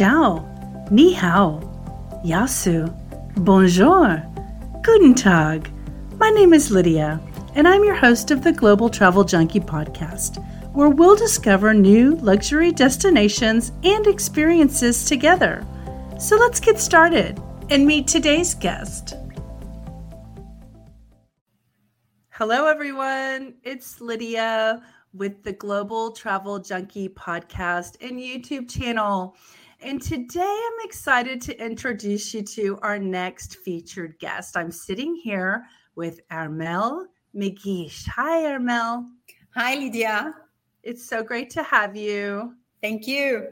Ciao, Ni Hao, Yasu, Bonjour, Guten Tag. My name is Lydia, and I'm your host of the Global Travel Junkie podcast, where we'll discover new luxury destinations and experiences together. So let's get started and meet today's guest. Hello, everyone. It's Lydia with the Global Travel Junkie podcast and YouTube channel. And today I'm excited to introduce you to our next featured guest. I'm sitting here with Armelle Mesguish. Hi, Armelle. Hi, Lydia. It's so great to have you. Thank you.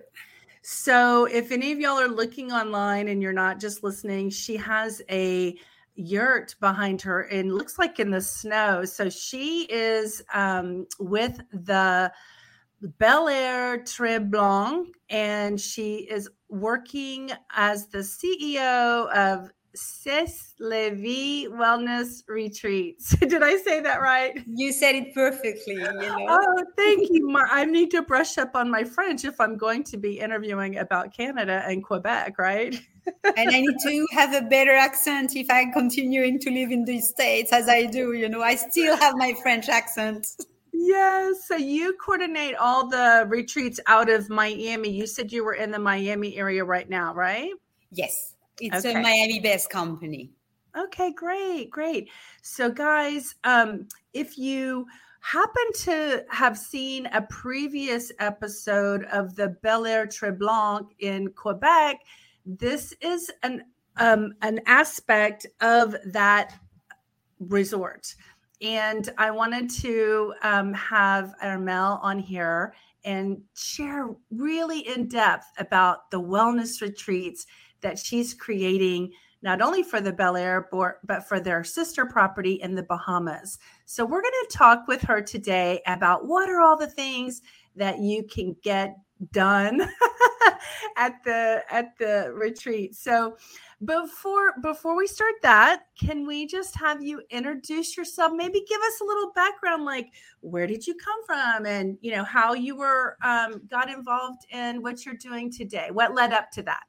So, if any of y'all are looking online and you're not just listening, she has a yurt behind her and looks like in the snow. So, she is um, with the Bel Air Tremblant, and she is working as the CEO of La Vie Wellness Retreats. Did I say that right? You said it perfectly. You know? Oh, thank you. Mar- I need to brush up on my French if I'm going to be interviewing about Canada and Quebec, right? and I need to have a better accent if I'm continuing to live in the States as I do. You know, I still have my French accent. Yes. So you coordinate all the retreats out of Miami. You said you were in the Miami area right now, right? Yes. It's okay. a Miami based company. Okay, great, great. So, guys, um, if you happen to have seen a previous episode of the Bel Air Tremblant in Quebec, this is an um, an aspect of that resort. And I wanted to um, have Armelle on here and share really in depth about the wellness retreats that she's creating not only for the Bel Air, board, but for their sister property in the Bahamas. So, we're going to talk with her today about what are all the things that you can get done at the at the retreat. So, before before we start that, can we just have you introduce yourself? Maybe give us a little background, like where did you come from, and you know how you were um, got involved in what you're doing today. What led up to that?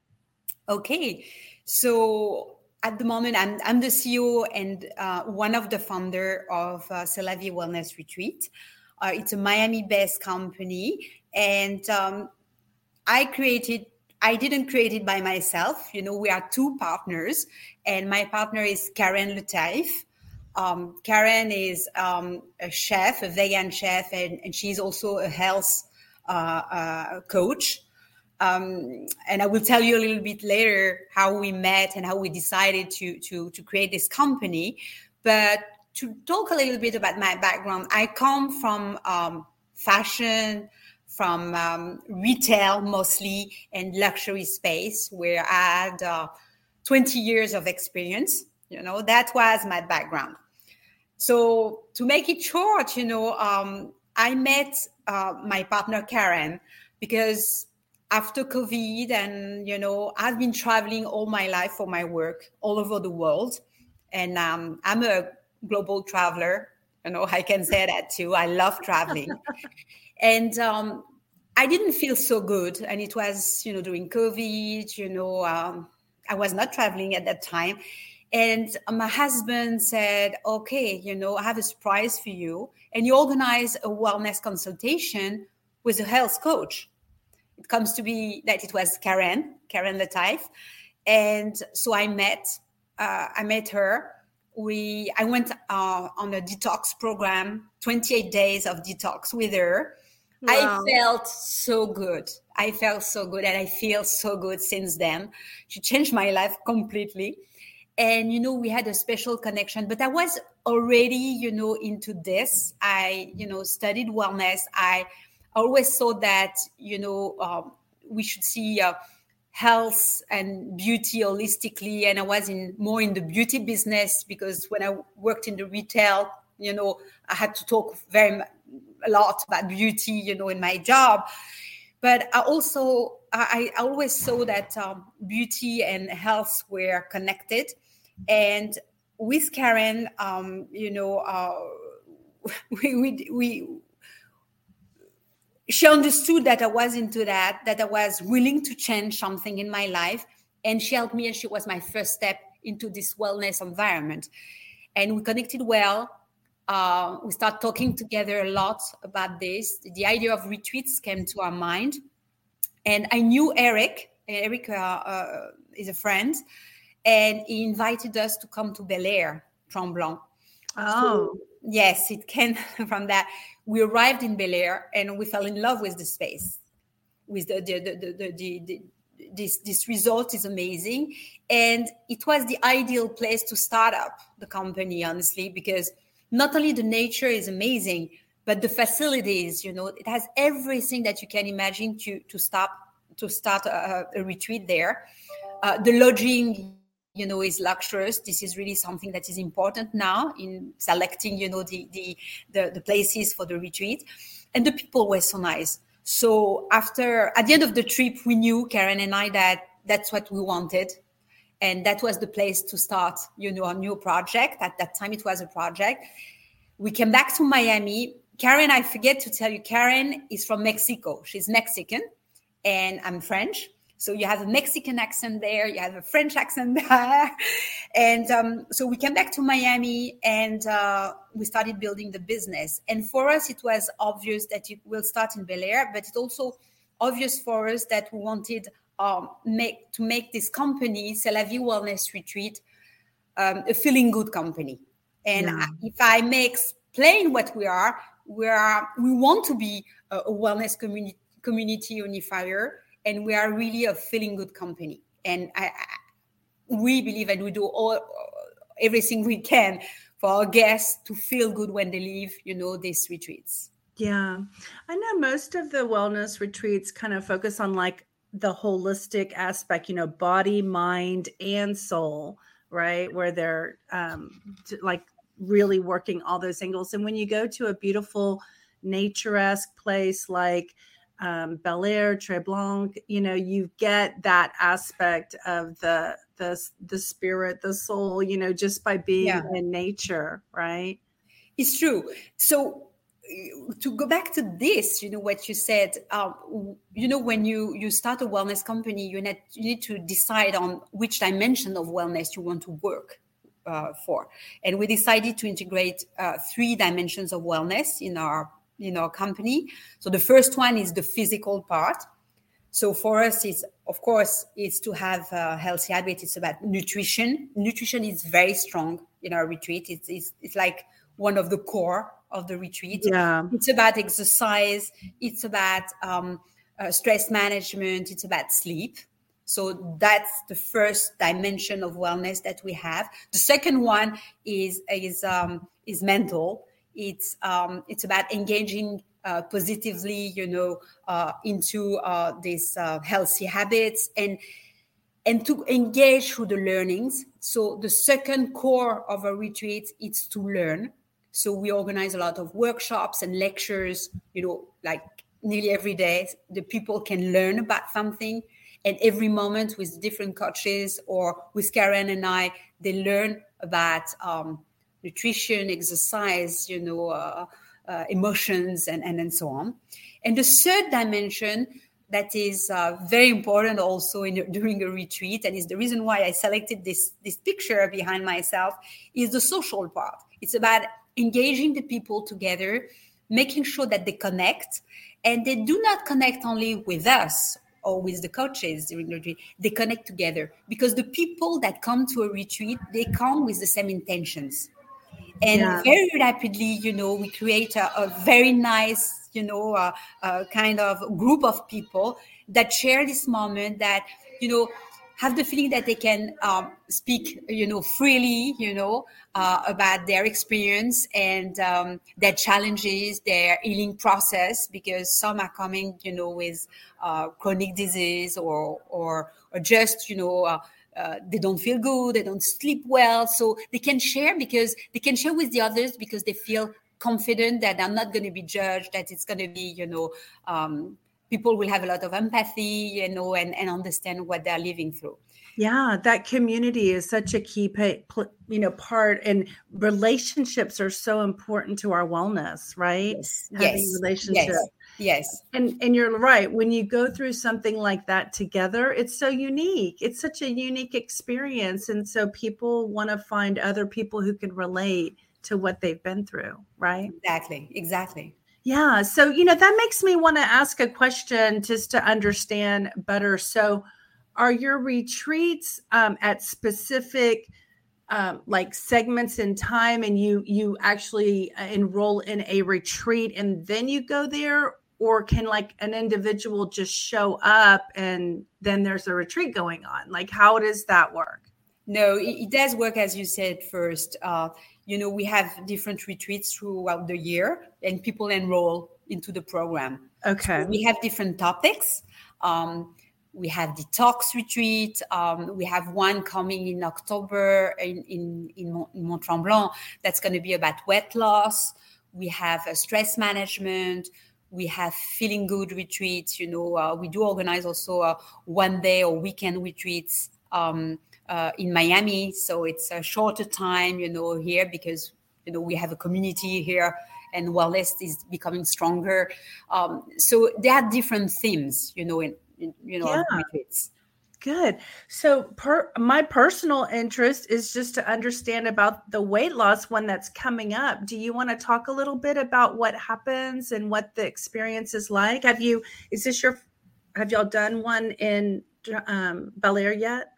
Okay, so at the moment, I'm I'm the CEO and uh, one of the founder of uh, C'est La Vie Wellness Retreat. Uh, it's a Miami-based company, and um, I created I didn't create it by myself. You know, we are two partners, and my partner is Karen Letaif. Um, Karen is um, a chef, a vegan chef, and, and she's also a health uh, uh, coach. Um, and I will tell you a little bit later how we met and how we decided to to to create this company. But to talk a little bit about my background, I come from um, fashion, from um, retail mostly and luxury space where I had uh, 20 years of experience. You know, that was my background. So to make it short, you know, um, I met uh, my partner Karen because after COVID and, you know, I've been traveling all my life for my work all over the world. And um, I'm a global traveler. You know, I can say that too. I love traveling. and um, I didn't feel so good. And it was, you know, during COVID, you know, um, I was not traveling at that time. And my husband said, okay, you know, I have a surprise for you. And you organize a wellness consultation with a health coach. It comes to be that it was Karen, Karen Letaif. And so I met, uh, I met her. We, I went uh, on a detox program, 28 days of detox with her Wow. I felt so good. I felt so good and I feel so good since then. She changed my life completely. And, you know, we had a special connection, but I was already, you know, into this. I, you know, studied wellness. I always thought that, you know, um, we should see uh, health and beauty holistically. And I was in more in the beauty business because when I worked in the retail, you know, I had to talk very a lot about beauty, you know, in my job. But I also, I, I always saw that um, beauty and health were connected. And with Karen, um, you know, uh, we, we, we, she understood that I was into that, that I was willing to change something in my life. And she helped me, and she was my first step into this wellness environment. And we connected well. Uh, we start talking together a lot about this. The idea of retreats came to our mind. And I knew Eric. Eric uh, uh, is a friend. And he invited us to come to Bel Air, Tremblant. Oh. So, yes, it came from that. We arrived in Bel Air and we fell in love with the space, with the, the, the, the, the, the this this result is amazing and it was the ideal place to start up the company honestly because not only the nature is amazing but the facilities you know it has everything that you can imagine to to stop to start a, a retreat there. Uh, the lodging you know is luxurious. This is really something that is important now in selecting you know the the the, the places for the retreat. And the people were so nice. So after at the end of the trip, we knew Karen and I that that's what we wanted, and that was the place to start. You know, a new project. At that time, it was a project. We came back to Miami. Karen, I forget to tell you, Karen is from Mexico. She's Mexican, and I'm French. So you have a Mexican accent there, you have a French accent there. and um, so we came back to Miami and uh, we started building the business. And for us, it was obvious that it will start in Bel Air, but it's also obvious for us that we wanted um, make, to make this company, C'est la Vie Wellness Retreat, um, a feeling good company. And yeah. if I may explain what we are, we are we want to be a, a wellness community community unifier and we are really a feeling good company. And I, I, we believe and we do all everything we can for our guests to feel good when they leave, you know, these retreats. Yeah. I know most of the wellness retreats kind of focus on like the holistic aspect, you know, body, mind, and soul, right? Where they're um, like really working all those angles. And when you go to a beautiful nature esque place like um, Bel Air, Tremblant, you know, you get that aspect of the the the spirit, the soul, you know, just by being yeah. in nature, right? It's true. So to go back to this, you know what you said. Um, you know, when you you start a wellness company, you need you need to decide on which dimension of wellness you want to work uh, for, and we decided to integrate uh, three dimensions of wellness in our in our company. So the first one is the physical part. So for us, it's of course it's to have a healthy habit. It's about nutrition. Nutrition is very strong in our retreat. It's it's, it's like one of the core of the retreat. Yeah. It's about exercise. It's about um, uh, stress management. It's about sleep. So that's the first dimension of wellness that we have. The second one is is um, is mental. It's um, it's about engaging uh, positively, you know, uh, into uh, these uh, healthy habits and and to engage through the learnings. So the second core of a retreat is to learn. So we organize a lot of workshops and lectures. You know, like nearly every day, the people can learn about something. And every moment with different coaches or with Karen and I, they learn about um, nutrition, exercise, you know, uh, uh, emotions, and, and, and so on. And the third dimension that is uh, very important also in, during a retreat, and is the reason why I selected this, this picture behind myself, is the social part. It's about engaging the people together, making sure that they connect, and they do not connect only with us or with the coaches during the retreat they connect together because the people that come to a retreat they come with the same intentions and yeah. very rapidly you know we create a, a very nice you know uh, uh, kind of group of people that share this moment that you know have the feeling that they can um, speak you know freely you know uh, about their experience and um, their challenges their healing process because some are coming you know with uh, chronic disease or or or just you know uh, uh, they don't feel good, they don't sleep well. So they can share because they can share with the others because they feel confident that I'm not going to be judged, that it's going to be, you know, um, people will have a lot of empathy, you know, and, and understand what they're living through. Yeah, that community is such a key, you know, part, and relationships are so important to our wellness, right? Yes, Having yes. relationships. Yes Yes. And and you're right. When you go through something like that together, it's so unique. It's such a unique experience. And so people want to find other people who can relate to what they've been through, right? Exactly. Exactly. Yeah. So, you know, that makes me want to ask a question just to understand better. So, are your retreats um, at specific um, like segments in time and you you actually uh, enroll in a retreat and then you go there or can like an individual just show up and then there's a retreat going on like how does that work no it, it does work as you said first uh, you know we have different retreats throughout the year and people enroll into the program okay so we have different topics um, we have detox retreat. Um, we have one coming in October in, in, in Mont Tremblant that's going to be about weight loss. We have uh, stress management. We have feeling good retreats. You know, uh, we do organize also uh, one day or weekend retreats um, uh, in Miami. So it's a shorter time, you know, here because, you know, we have a community here and wellness is becoming stronger. Um, so there are different themes, you know, in, you know yeah. retreats good so per my personal interest is just to understand about the weight loss one that's coming up do you want to talk a little bit about what happens and what the experience is like have you is this your have y'all done one in um, Bel Air yet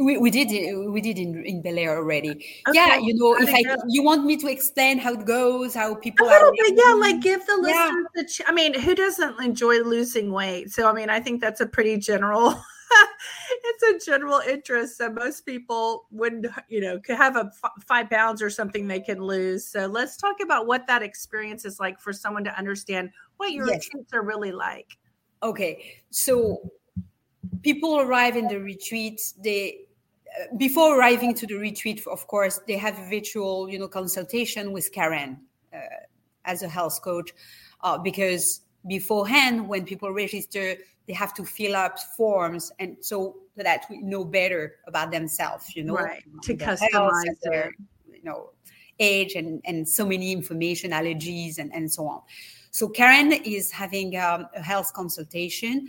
we, we did uh, we did in, in Bel Air already. Okay. Yeah, you know, if I you want me to explain how it goes, how people a little bit, yeah, like give the listeners yeah. the. Ch- I mean, who doesn't enjoy losing weight? So I mean, I think that's a pretty general. it's a general interest. So most people would, you know, could have a f- five pounds or something they can lose. So let's talk about what that experience is like for someone to understand what your yes. retreats are really like. Okay, so people arrive in the retreat. They before arriving to the retreat, of course, they have a virtual, you know, consultation with Karen uh, as a health coach, uh, because beforehand, when people register, they have to fill up forms, and so that we know better about themselves, you know, right. to customize their, you know, age and and so many information, allergies, and and so on. So Karen is having um, a health consultation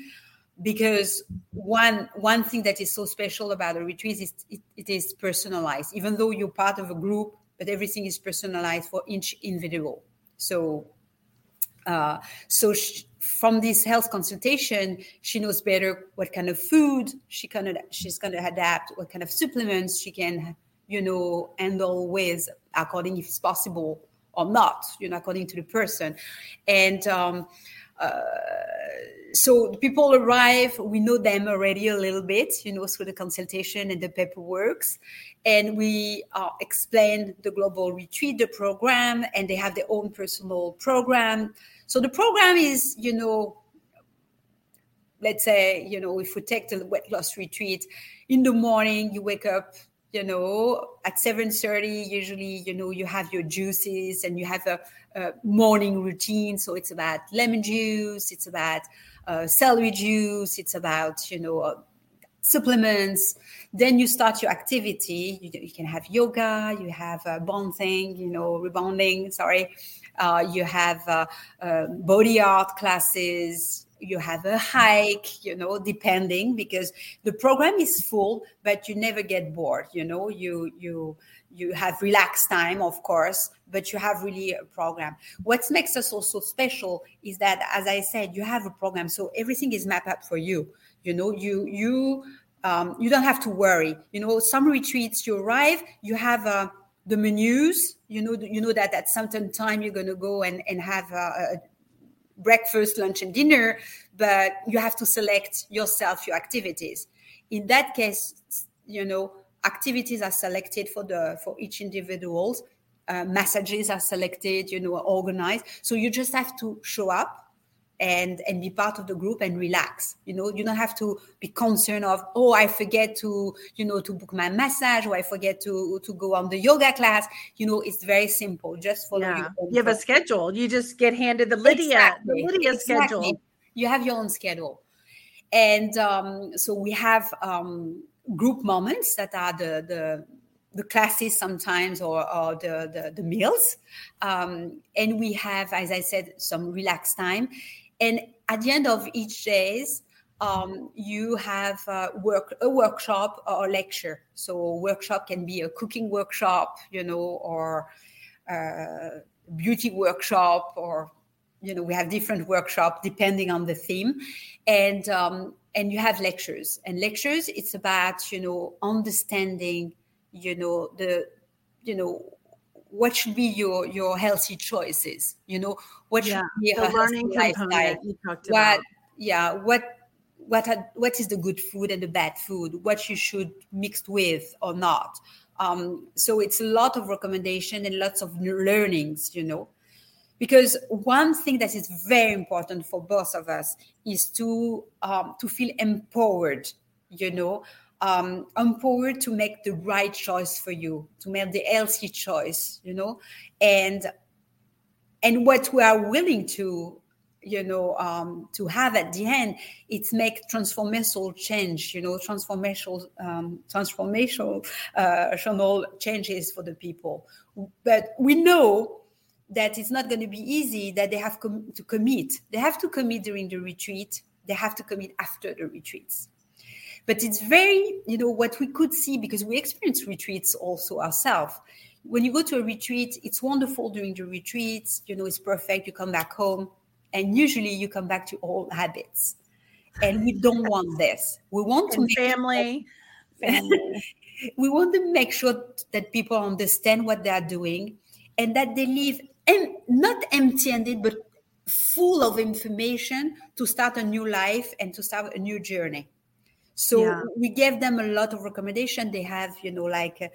because one one thing that is so special about a retreat is it, it is personalized. Even though you're part of a group but everything is personalized for each individual. So uh, so from this health consultation she knows better what kind of food she can she's going to adapt what kind of supplements she can you know handle with according if it's possible or not you know according to the person. And um, uh, so people arrive we know them already a little bit you know through the consultation and the paperwork and we uh, explain the global retreat the program and they have their own personal program. So the program is you know let's say you know if we take the weight loss retreat in the morning you wake up you know at 7.30 usually you know you have your juices and you have a, a morning routine so it's about lemon juice it's about uh, celery juice. It's about you know uh, supplements. Then you start your activity. You, you can have yoga. You have uh, bonding. You know rebounding. Sorry. Uh, you have uh, uh, body art classes. You have a hike. You know, depending because the program is full, but you never get bored. You know, you you you have relaxed time, of course, but you have really a program. What makes us also special is that, as I said, you have a program, so everything is mapped out for you. You know, you you um, you don't have to worry. You know, some retreats you arrive, you have uh, the menus. You know, you know that at certain time you're going to go and and have a, a breakfast, lunch, and dinner, but you have to select yourself your activities. In that case, you know activities are selected for the for each individuals uh, messages are selected you know organized so you just have to show up and and be part of the group and relax. You know you don't have to be concerned of oh i forget to you know to book my massage or i forget to to go on the yoga class. You know it's very simple. Just follow yeah. you have a schedule. You just get handed the lydia exactly. the lydia exactly. schedule. You have your own schedule. And um, so we have um, group moments that are the the the classes sometimes or, or the, the, the meals. Um, and we have as i said some relaxed time and at the end of each days um, you have work a workshop or a lecture. So a workshop can be a cooking workshop you know or beauty workshop or you know we have different workshops depending on the theme. And um, and you have lectures. And lectures it's about you know understanding you know the you know what should be your your healthy choices you know? What should yeah, be the learning component you talked about. What yeah what what are, what is the good food and the bad food? What you should mix with or not? Um, so it's a lot of recommendation and lots of learnings you know? Because one thing that is very important for both of us is to um, to feel empowered you know um, empowered to make the right choice for you to make the healthy choice you know? And and what we are willing to you know um, to have at the end it's make transformational change you know transformational um, transformational uh, changes for the people. But we know that it's not going to be easy that they have com- to commit. They have to commit during the retreat. They have to commit after the retreats but it's very you know what we could see because we experience retreats also ourselves. When you go to a retreat it's wonderful during the retreats you know it's perfect you come back home and usually you come back to old habits. And we don't want this. We want and to family. family. We want to make sure that people understand what they are doing and that they live and not empty-handed but full of information to start a new life and to start a new journey so yeah. we gave them a lot of recommendation they have you know like uh,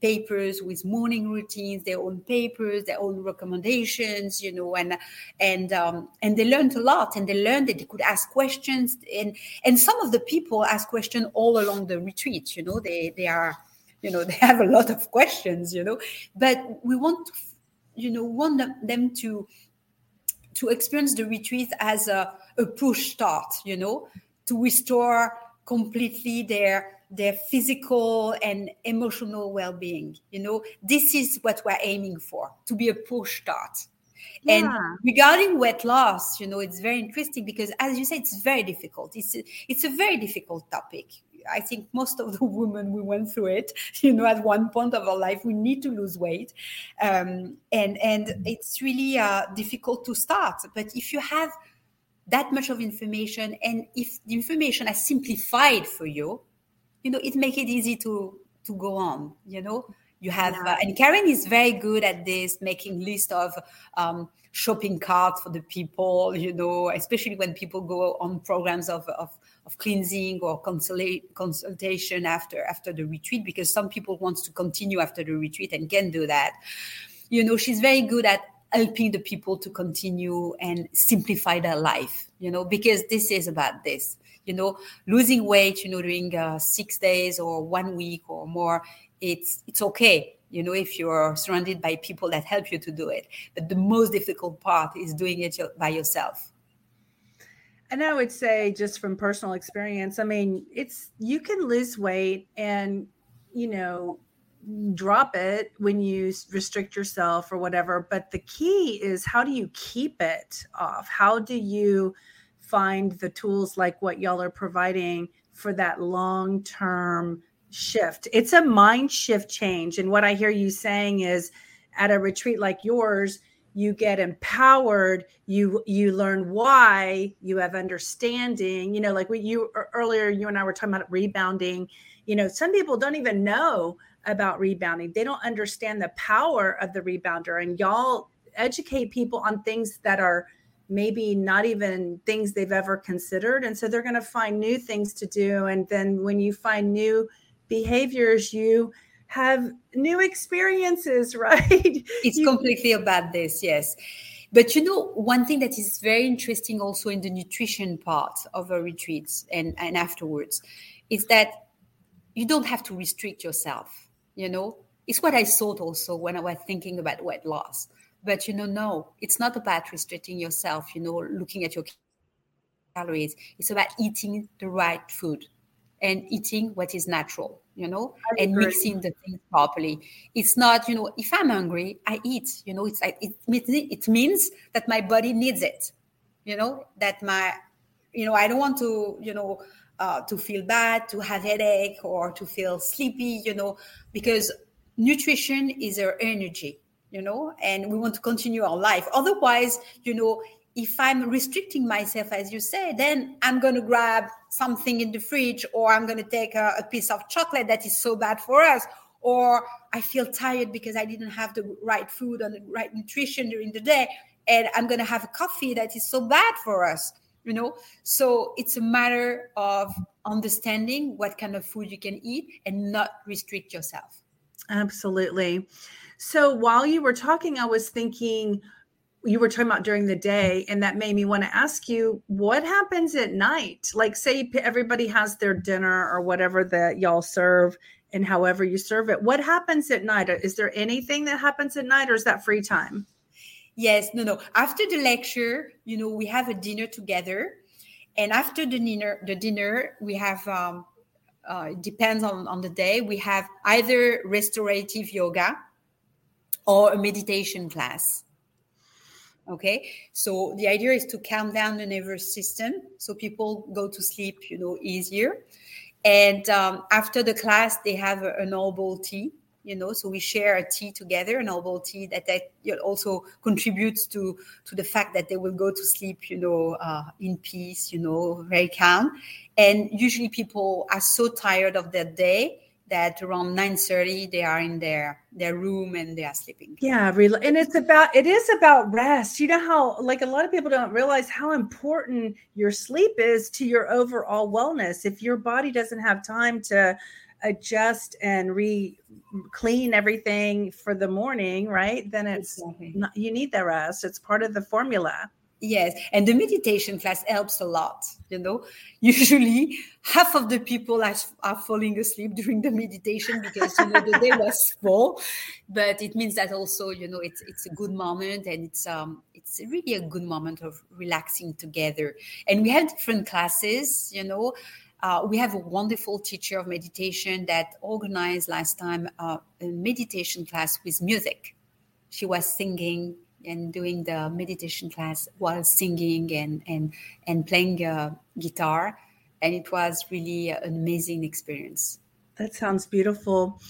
papers with morning routines their own papers their own recommendations you know and and um, and they learned a lot and they learned that they could ask questions and and some of the people ask questions all along the retreat you know they they are you know they have a lot of questions you know but we want to you know want them to to experience the retreat as a, a push start you know to restore completely their their physical and emotional well-being you know? This is what we're aiming for to be a push start. Yeah. and regarding weight loss you know it's very interesting because as you said it's very difficult. It's a, it's a very difficult topic. I think most of the women we went through it, you know, at one point of our life, we need to lose weight, um, and and it's really uh, difficult to start. But if you have that much of information, and if the information is simplified for you, you know, it make it easy to to go on. You know, you have yeah. uh, and Karen is very good at this, making list of. Um, shopping carts for the people you know especially when people go on programs of, of of cleansing or consultation after after the retreat because some people want to continue after the retreat and can do that you know she's very good at helping the people to continue and simplify their life you know because this is about this you know losing weight you know during uh, six days or one week or more it's it's okay you know if you're surrounded by people that help you to do it. But the most difficult part is doing it by yourself. And I would say, just from personal experience, I mean, it's you can lose weight and, you know, drop it when you restrict yourself or whatever. But the key is how do you keep it off? How do you find the tools like what y'all are providing for that long term shift? It's a mind shift change. And what I hear you saying is at a retreat like yours, you get empowered you you learn why you have understanding you know like what you earlier you and i were talking about rebounding you know some people don't even know about rebounding they don't understand the power of the rebounder and y'all educate people on things that are maybe not even things they've ever considered and so they're going to find new things to do and then when you find new behaviors you have new experiences, right? It's you- completely about this, yes. But you know, one thing that is very interesting also in the nutrition part of our retreats and, and afterwards is that you don't have to restrict yourself, you know? It's what I thought also when I was thinking about weight loss. But you know, no, it's not about restricting yourself, you know, looking at your calories. It's about eating the right food and eating what is natural you know, and mixing the things properly. It's not, you know, if I'm hungry, I eat. You know, it's it it means that my body needs it. you know that my you know i don't want to you know uh, to feel bad to have headache or to feel sleepy you know because nutrition is our energy you know and we want to continue our life. Otherwise you know if i'm restricting myself as you say then i'm going to grab something in the fridge or i'm going to take a, a piece of chocolate that is so bad for us or i feel tired because i didn't have the right food and the right nutrition during the day and i'm going to have a coffee that is so bad for us you know? So it's a matter of understanding what kind of food you can eat and not restrict yourself. Absolutely. So while you were talking i was thinking you were talking about during the day and that made me want to ask you what happens at night? Like say everybody has their dinner or whatever that y'all serve and however you serve it what happens at night? Is there anything that happens at night or is that free time Yes, no, no. After the lecture, you know, we have a dinner together, and after the dinner, the dinner we have. Um, uh, it depends on on the day. We have either restorative yoga or a meditation class. Okay, so the idea is to calm down the nervous system so people go to sleep, you know, easier. And um, after the class, they have a, an herbal tea you know so we share a tea together an herbal tea that, that also contributes to to the fact that they will go to sleep you know uh, in peace you know very calm and usually people are so tired of their day that around 9:30 they are in their their room and they are sleeping. Yeah, and it's about it is about rest. You know how like a lot of people don't realize how important your sleep is to your overall wellness. If your body doesn't have time to adjust and re clean everything for the morning, right? Then it's exactly. not, you need the rest. It's part of the formula. Yes, and the meditation class helps a lot. You know, usually half of the people are, are falling asleep during the meditation because you know the day was full, but it means that also you know it's it's a good moment and it's um it's really a good moment of relaxing together. And we have different classes. You know, uh, we have a wonderful teacher of meditation that organized last time uh, a meditation class with music. She was singing and doing the meditation class while singing and and and playing uh, guitar, and it was really an amazing experience. That sounds beautiful.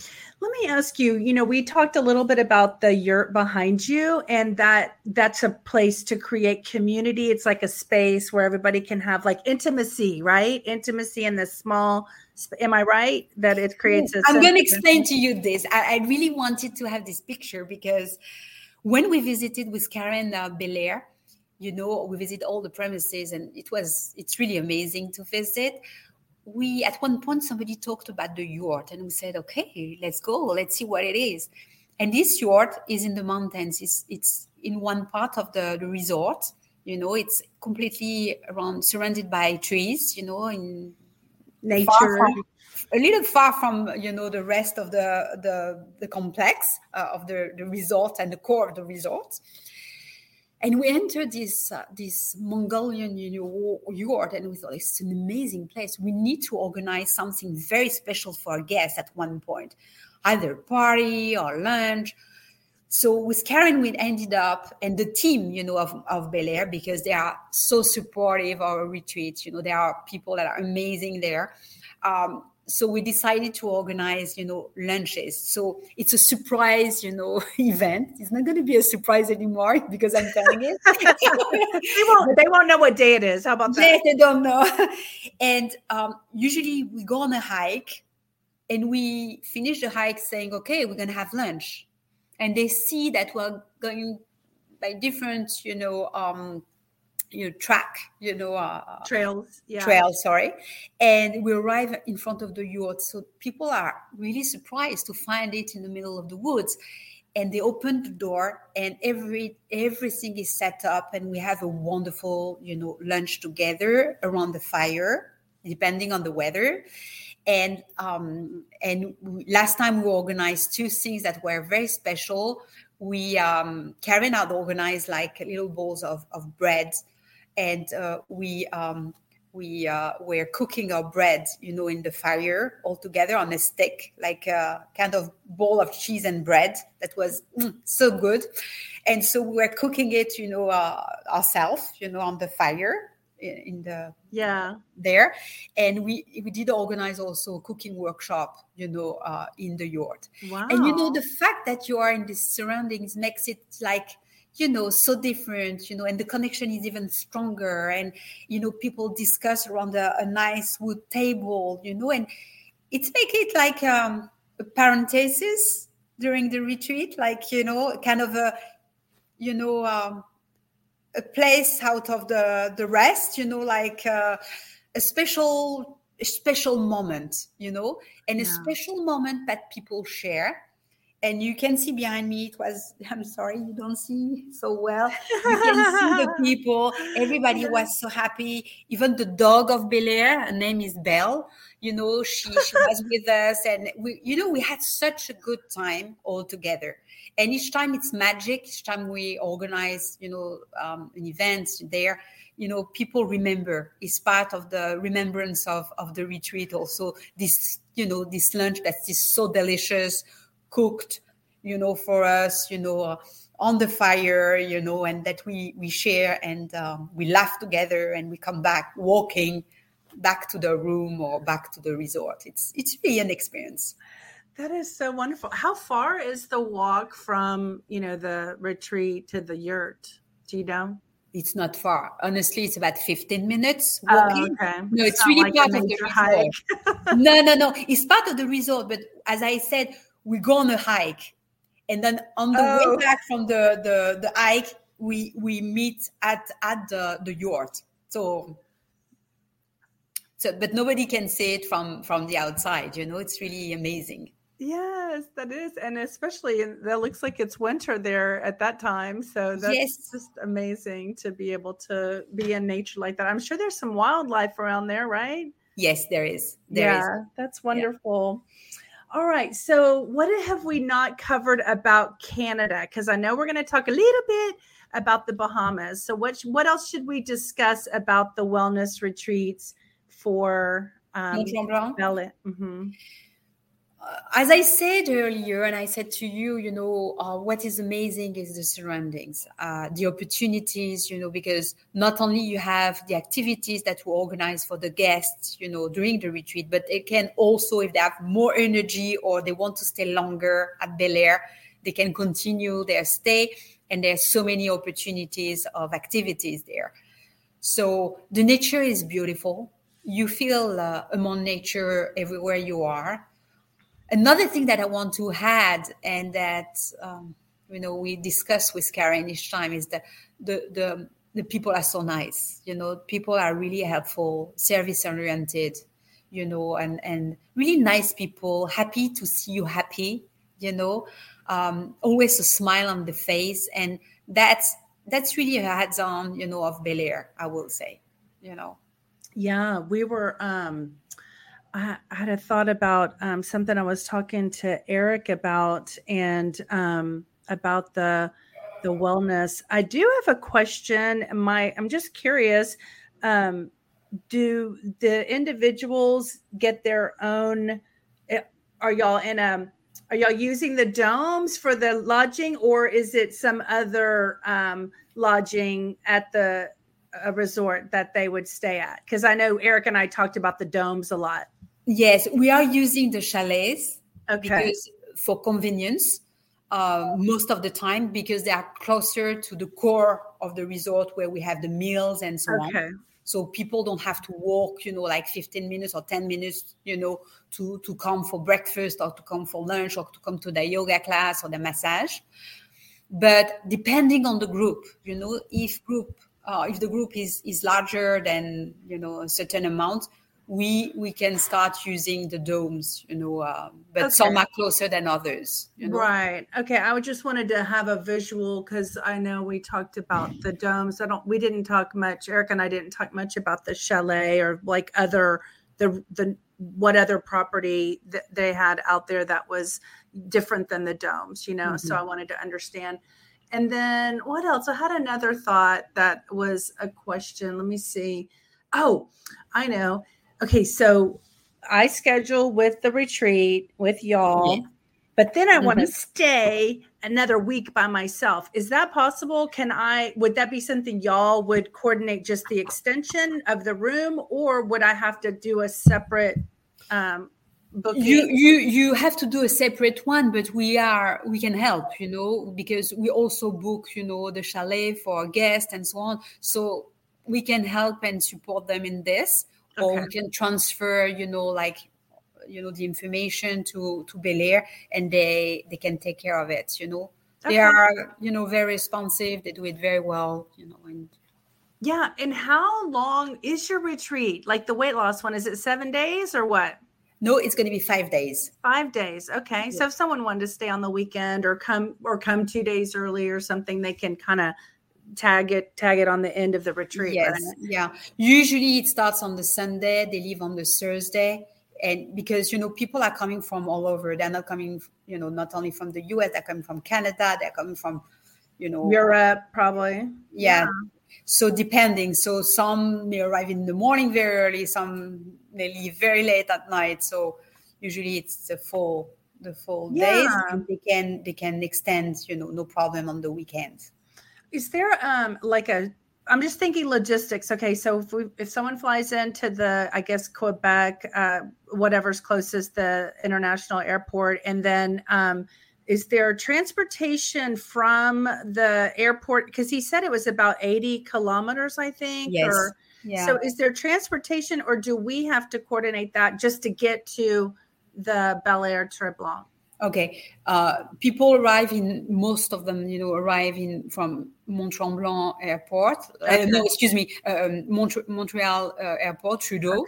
Let me ask you, you know, we talked a little bit about the yurt behind you and that that's a place to create community. It's like a space where everybody can have like intimacy, right? Intimacy in this small am I right that it creates a I'm going to explain to you this. I, I, really wanted to have this picture because when we visited with Karen uh, Belair, you know, we visit all the premises and it was it's really amazing to visit we at one point somebody talked about the yurt and we said okay let's go. Let's see what it is. And this yurt is in the mountains. It's it's in one part of the, the resort. You know it's completely around surrounded by trees you know in nature. from, a little far from you know the rest of the the, the complex uh, of the, the resort and the core of the resort and we entered this uh, this Mongolian you know, yurt, and we thought it's an amazing place. We need to organize something very special for our guests at one point, either party or lunch. So with Karen, we ended up, and the team, you know, of, of Belair, because they are so supportive of our retreats. You know, there are people that are amazing there. Um, so we decided to organize you know lunches. So it's a surprise you know event. It's not going to be a surprise anymore because i'm telling it. They won't they won't know what day it is. How about that? yes they don't know. And um, usually we go on a hike and we finish the hike saying okay we're going to have lunch. And they see that we're going by different you know um, you know, track, you know, uh, trails, yeah. trails, sorry. And we arrive in front of the yurt. So people are really surprised to find it in the middle of the woods. And they open the door and every everything is set up and we have a wonderful, you know, lunch together around the fire, depending on the weather. And um, and last time we organized two things that were very special we um, out organized like little bowls of, of bread and uh, we um, we uh, were cooking our bread, you know, in the fire all together on a stick, like a kind of bowl of cheese and bread that was mm, so good. And so we were cooking it, you know, uh, ourselves, you know, on the fire in the yeah there and we we did organize also a cooking workshop you know uh, in the yurt wow. and you know the fact that you are in these surroundings makes it like you know so different you know and the connection is even stronger and you know people discuss around a, a nice wood table you know and it's make it like um, a parenthesis during the retreat like you know kind of a you know um, a place out of the the rest you know like uh, a special a special moment you know and yeah. a special moment that people share and you can see behind me it was i'm sorry you don't see so well. You can see the people. Everybody was so happy. Even the dog of belair her name is belle you know she, she was with us. And we you know we had such a good time all together. And each time it's magic each time we organize you know um, an event there you know people remember. It's part of the remembrance of of the retreat also. This you know this lunch that is so delicious cooked you know for us you know uh, on the fire you know and that we we share and um, we laugh together and we come back walking back to the room or back to the resort it's it's really an experience that is so wonderful how far is the walk from you know the retreat to the yurt do you know it's not far. Honestly, it's about 15 minutes oh, walking. Oh, okay. No, it's, it's really like part of the resort. no, no, no. It's part of the resort. But as I said, we go on a hike. And then on the oh. way back from the, the the hike we we meet at at the the yurt. So so but nobody can see it from from the outside you know it's really amazing. Yes that is. And especially that looks like it's winter there at that time. So that's yes. just amazing to be able to be in nature like that. I'm sure there's some wildlife around there right? Yes there is. There yeah is. that's wonderful. yeah. All right. So, what have we not covered about Canada? Because I know we're going to talk a little bit about the Bahamas. So, what what else should we discuss about the wellness retreats for um? Mm-hmm as I said earlier, and I said to you, you know, uh, what is amazing is the surroundings, uh, the opportunities, you know, because not only you have the activities that we organize for the guests, you know, during the retreat, but they can also, if they have more energy or they want to stay longer at Bel Air, they can continue their stay. And there's so many opportunities of activities there. So the nature is beautiful. You feel uh, among nature everywhere you are another thing that I want to add, and that um, you know we discuss with Karen each time, is that the the the people are so nice. You know, people are really helpful, service oriented. You know, and and really nice people, happy to see you happy. You know, um, always a smile on the face, and that's that's really a heads on. you know, of Belair. I will say, you know. Yeah, we were. um I, had a thought about um, something I was talking to Eric about, and um, about the the wellness. I do have a question. My, I'm just curious. Um, do the individuals get their own? Eh, are y'all in a? Are y'all using the domes for the lodging, or is it some other um, lodging at the a resort that they would stay at? Because I know Eric and I talked about the domes a lot. Yes, we are using the chalets okay. because for convenience uh, most of the time because they are closer to the core of the resort where we have the meals and so okay. on. So people don't have to walk, you know, like 15 minutes or 10 minutes, you know, to to come for breakfast or to come for lunch or to come to the yoga class or the massage. But depending on the group, you know, if group uh, if the group is is larger than you know a certain amount, we we can start using the domes you know uh, but okay. some are closer than others you know? right okay i just wanted to have a visual because i know we talked about the domes i don't we didn't talk much eric and i didn't talk much about the chalet or like other the the what other property that they had out there that was different than the domes you know mm-hmm. so i wanted to understand and then what else i had another thought that was a question let me see Oh, I know. Okay, so I schedule with the retreat with y'all, yeah. but then I mm-hmm. want to stay another week by myself. Is that possible? Can I, would that be something y'all would coordinate just the extension of the room or would I have to do a separate um, booking? You, you, you have to do a separate one, but we are, we can help, you know, because we also book, you know, the chalet for guests and so on. So we can help and support them in this okay. or we can transfer you know like you know the information to to Bel Air and they they can take care of it you know okay. they are you know very responsive they do it very well you know and yeah and how long is your retreat like the weight loss one is it seven days or what no it's going to be five days five days okay yeah. so if someone wanted to stay on the weekend or come or come two days early or something they can kind of tag it tag it on the end of the retreat yes right? yeah. Usually it starts on the sunday they leave on the thursday. And because you know people are coming from all over. They're not coming you know not only from the us they're coming from canada they're coming from you know europe probably. Yeah, yeah. so depending. So some may arrive in the morning very early some may leave very late at night. So usually it's the full the full yeah. days and they can they can extend you know no problem on the weekends is there um like a I'm just thinking logistics. Okay, so if we, if someone flies into the, I guess Quebec, uh, whatever's closest, the international airport, and then um, is there transportation from the airport? Because he said it was about 80 kilometers, I think. Yes. Or, yeah. So is there transportation, or do we have to coordinate that just to get to the Bel Air Tremblant? Okay, uh, people arrive in most of them, you know, arrive in from Mont Tremblant Airport. Uh, okay. Uh, no, excuse me, um, Mont- Montreal uh, Airport, Trudeau.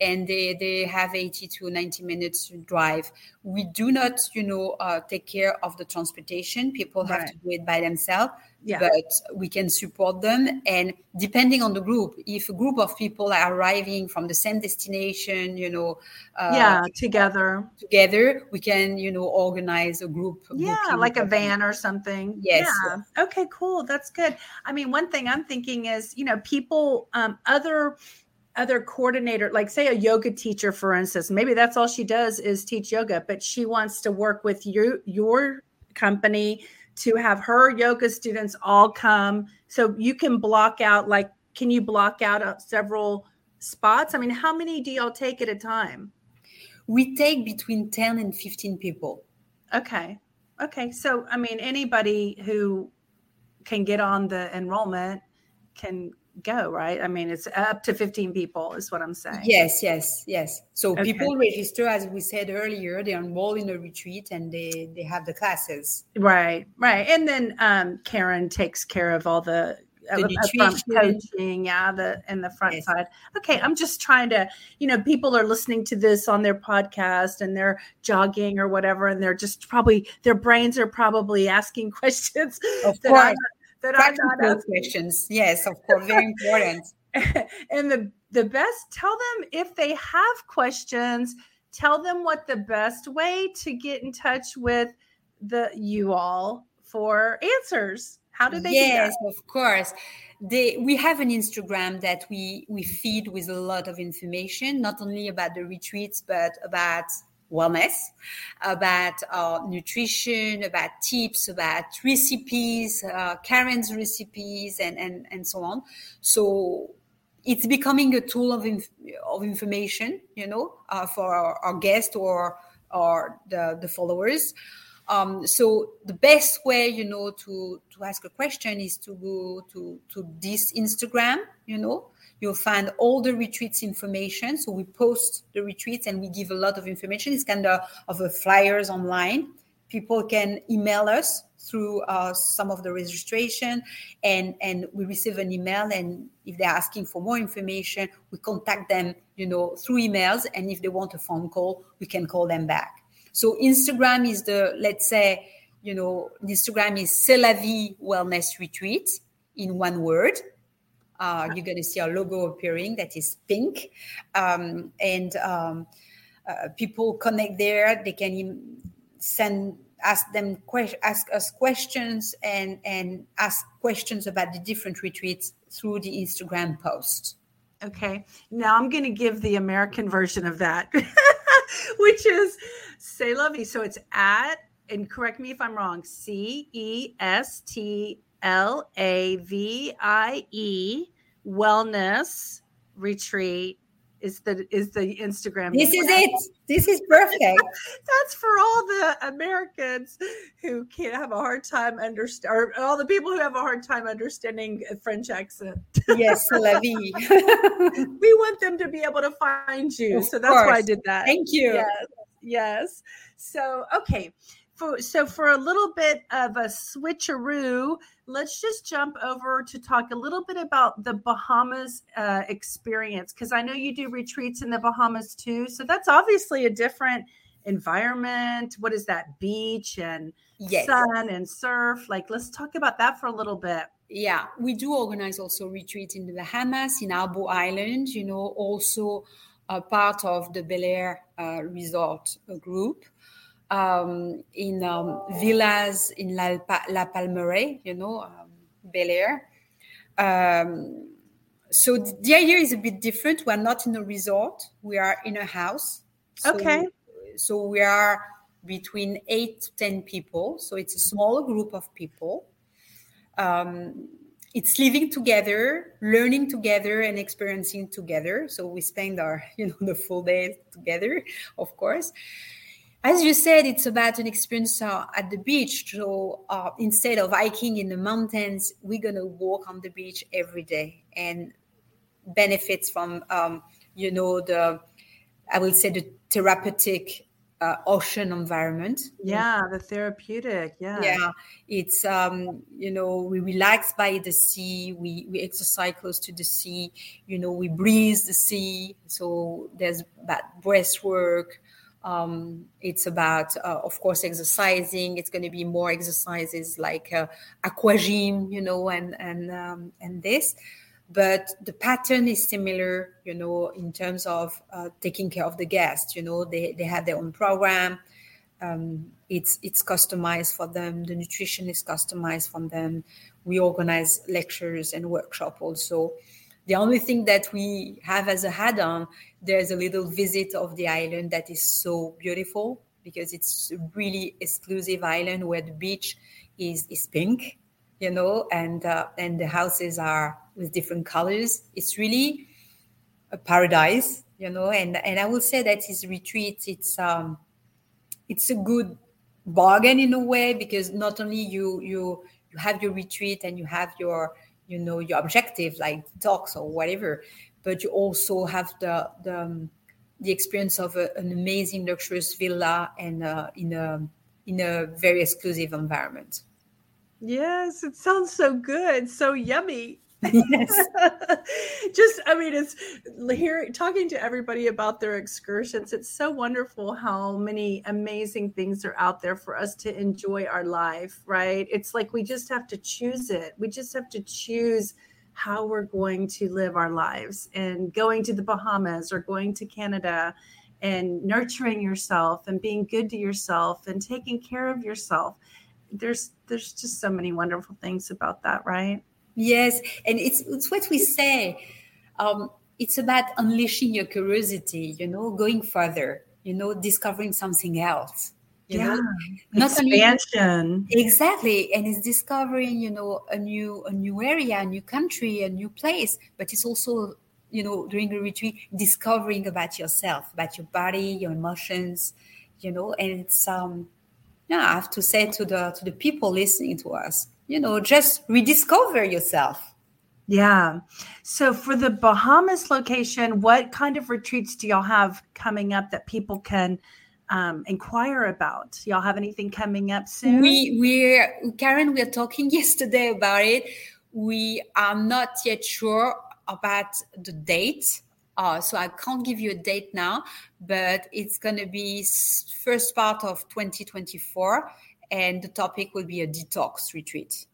And they, they have 80 to 90 minutes to drive. We do not, you know, uh, take care of the transportation. People have right. to do it by themselves, yeah. but we can support them. And depending on the group, if a group of people are arriving from the same destination, you know, uh, yeah, together, together, we can, you know, organize a group. Yeah, like a van or something. Yes. Yeah. Okay, cool. That's good. I mean, one thing I'm thinking is, you know, people, um, other other coordinator like say a yoga teacher for instance maybe that's all she does is teach yoga but she wants to work with your your company to have her yoga students all come. So you can block out like can you block out uh, several spots? I mean how many do y'all take at a time? We take between 10 and 15 people. Okay. Okay. So i mean anybody who can get on the enrollment can go, right? I mean, it's up to 15 people, is what I'm saying. Yes, yes, yes. So okay. people register, as we said earlier, they enroll in a retreat and they they have the classes. Right, right. And then um, Karen takes care of all the the coaching, yeah, the and the front yes. side. Okay, I'm just trying to, you know, people are listening to this on their podcast and they're jogging or whatever, and they're just probably their brains are probably asking questions. Of course that Practical I'm not questions. Yes, of course, very important. and the the best tell them if they have questions, tell them what the best way to get in touch with the you all for answers. How do they Yes, of course. They, we have an Instagram that we we feed with a lot of information, not only about the retreats, but about wellness, about uh, nutrition, about tips, about recipes, uh, Karen's recipes, and, and, and so on. So it's becoming a tool of, inf- of information, you know, uh, for our, our guests or, or the, the followers. Um, so the best way, you know, to, to ask a question is to go to, to this Instagram, you know, You'll find all the retreats information. So we post the retreats and we give a lot of information. It's kind of, of a flyers online. People can email us through uh, some of the registration and and we receive an email and if they're asking for more information we contact them you know through emails and if they want a phone call we can call them back so instagram is the let's say you know instagram is c'est la vie wellness retreat in one word uh, you're going to see our logo appearing that is pink. Um, and um, uh, people connect there. They can send ask them ask us questions and and ask questions about the different retreats through the Instagram post. Okay. Now I'm going to give the American version of that, which is say lovey. So it's at, and correct me if I'm wrong, C E S T L A V I E wellness retreat is the is the Instagram. This is it. This is perfect. That's for all the Americans who can't have a hard time understand, or all the people who have a hard time understanding a French accent. Yes, la vie. we want them to be able to find you, of so that's course. why I did that. Thank you. Yes. Yes. So okay. For, so for a little bit of a switcheroo let's just jump over to talk a little bit about the Bahamas uh, experience because I know you do retreats in the Bahamas too. So that's obviously a different environment. What is that? Beach and yes. sun and surf. Like, let's talk about that for a little bit. Yeah, we do organize also retreats in the Bahamas, in Harbour Island, you know, also a part of the Bel Air uh, Resort group um, in um, villas in La, La Palmeraie, you know, um, Bel Air. Um, so the idea is a bit different. We're not in a resort; we are in a house. So, okay. So we are between eight to ten people. So it's a small group of people. Um, it's living together, learning together, and experiencing together. So we spend our, you know, the full day together, of course as you said, it's about an experience uh, at the beach. So uh, instead of hiking in the mountains, we're going to walk on the beach every day and benefits from, um, you know, the, I will say, the therapeutic uh, ocean environment. Yeah, the therapeutic. Yeah. Yeah. It's, um, you know, we relax by the sea, we, we exercise close to the sea, you know, we breathe the sea. So there's that breath work um, it's about, uh, of course, exercising. It's going to be more exercises like uh, aquagym, you know, and and um, and this. But the pattern is similar, you know, in terms of uh, taking care of the guests. You know, they they have their own program. Um, it's it's customized for them. The nutrition is customized for them. We organize lectures and workshop also. The only thing that we have as a add-on, there's a little visit of the island that is so beautiful because it's really exclusive island where the beach is is pink, you know, and uh, and the houses are with different colors. It's really a paradise, you know, and and I will say that his retreat, it's um, it's a good bargain in a way because not only you you you have your retreat and you have your you know your objective like talks or whatever but you also have the the, um, the experience of a, an amazing luxurious villa and uh, in a in a very exclusive environment. Yes it sounds so good so yummy yes. Just, I mean, it's here talking to everybody about their excursions. It's so wonderful how many amazing things are out there for us to enjoy our life, right? It's like we just have to choose it. We just have to choose how we're going to live our lives and going to the Bahamas or going to Canada and nurturing yourself and being good to yourself and taking care of yourself. There's there's just so many wonderful things about that, right? Yes, and it's it's what we say. Um, it's about unleashing your curiosity. You know, going further. You know, discovering something else. You yeah, know? not expansion. Only, exactly, and it's discovering you know a new a new area, a new country, a new place. But it's also you know during a retreat discovering about yourself, about your body, your emotions. You know, and it's um yeah, I have to say to the to the people listening to us, you know, just rediscover yourself. Yeah. So for the Bahamas location, what kind of retreats do y'all have coming up that people can um, inquire about? Y'all have anything coming up soon? We we're Karen, we are talking yesterday about it. We are not yet sure about the date. Uh, so I can't give you a date now, but it's going to be first part of 2024 and the topic will be a detox retreat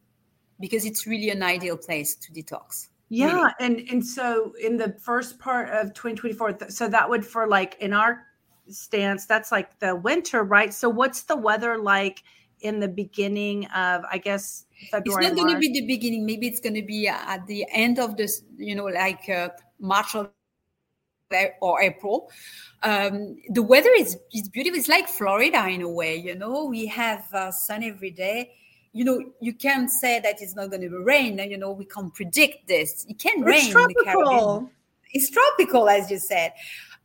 because it's really an ideal place to detox. Yeah really. and and so in the first part of 2024 so that would for like in our stance that's like the winter right? So what's the weather like in the beginning of i guess February, it's not going to be the beginning. Maybe it's going to be at the end of this you know like uh, March or, or April. Um, the weather is, is beautiful. It's like Florida in a way, you know, we have uh, sun every day. You know, you can't say that it's not going to rain. You know, we can't predict this. It can It's rain in the Caribbean tropical. it's tropical as you said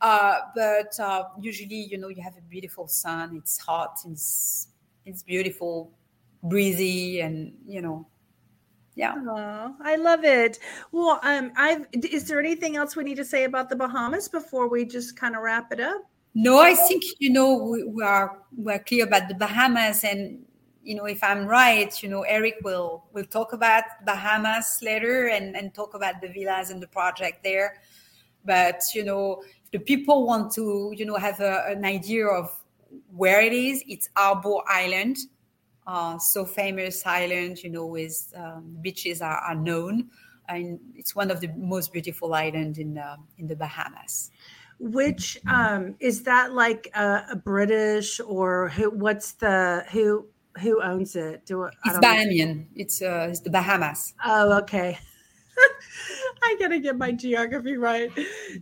uh, but uh, usually you know you have a beautiful sun it's hot it's it's beautiful breezy and you know yeah Aw, I love it. Well, um, I've. Is there anything else we need to say about the Bahamas before we just kind of wrap it up? no i think you know we, we are we're clear about the bahamas and you know if i'm right you know eric will will talk about bahamas later and and talk about the villas and the project there but you know if the people want to you know have a, an idea of where it is it's Harbour island uh, so famous island you know with um, beaches are, are known and it's one of the most beautiful islands in uh, in the bahamas Which um is that like a, a British or who? What's the who? Who owns it? Do I it's know. bahamian it's uh, it's the bahamas Oh, okay. I gotta get my geography right.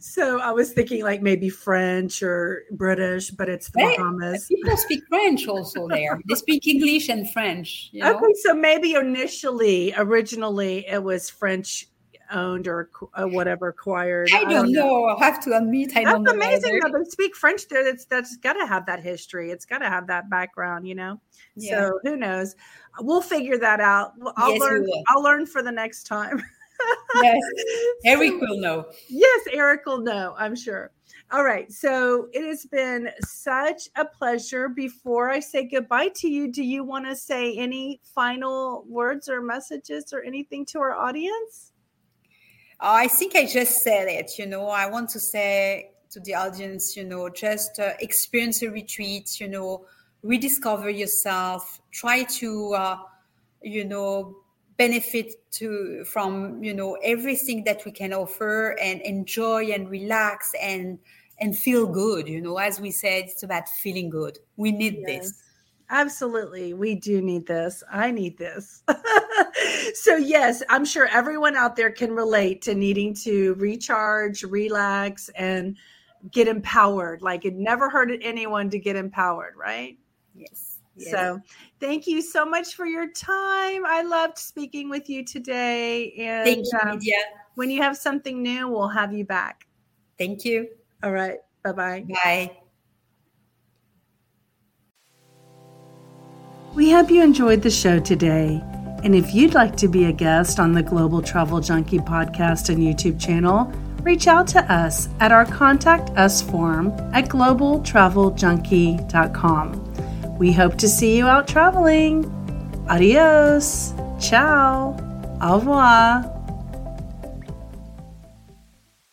So I was thinking like maybe French or British, but it's the Hey, Bahamas. people speak french also there they speak english and french you know Okay, so maybe initially, originally, it was French owned or uh, whatever acquired. I don't know. I have to admit, I That's don't know. That's amazing either. though. They speak French there. That's that's got to have that history. It's got to have that background, you know. Yeah. So who knows? We'll figure that out. I'll Yes, learn. I'll learn for the next time. Yes, Eric will know. Yes, Eric will know, I'm sure. All right. So it has been such a pleasure. Before I say goodbye to you, do you want to say any final words or messages or anything to our audience? I think I just said it. You know, I want to say to the audience, you know, just uh, experience a retreat. You know, rediscover yourself. Try to, uh, you know, benefit to from you know everything that we can offer and enjoy and relax and and feel good. You know, as we said, it's about feeling good. We need this. Absolutely. We do need this. I need this. so, yes, I'm sure everyone out there can relate to needing to recharge, relax, and get empowered. Like it never hurted anyone to get empowered, right? Yes. Yes. So, thank you so much for your time. I loved speaking with you today. And thank you, um, when you have something new, we'll have you back. Thank you. All right. Bye bye. Bye. We hope you enjoyed the show today. And if you'd like to be a guest on the Global Travel Junkie podcast and YouTube channel, reach out to us at our Contact Us form at globaltraveljunkie.com. We hope to see you out traveling. Adios. Ciao. Au revoir.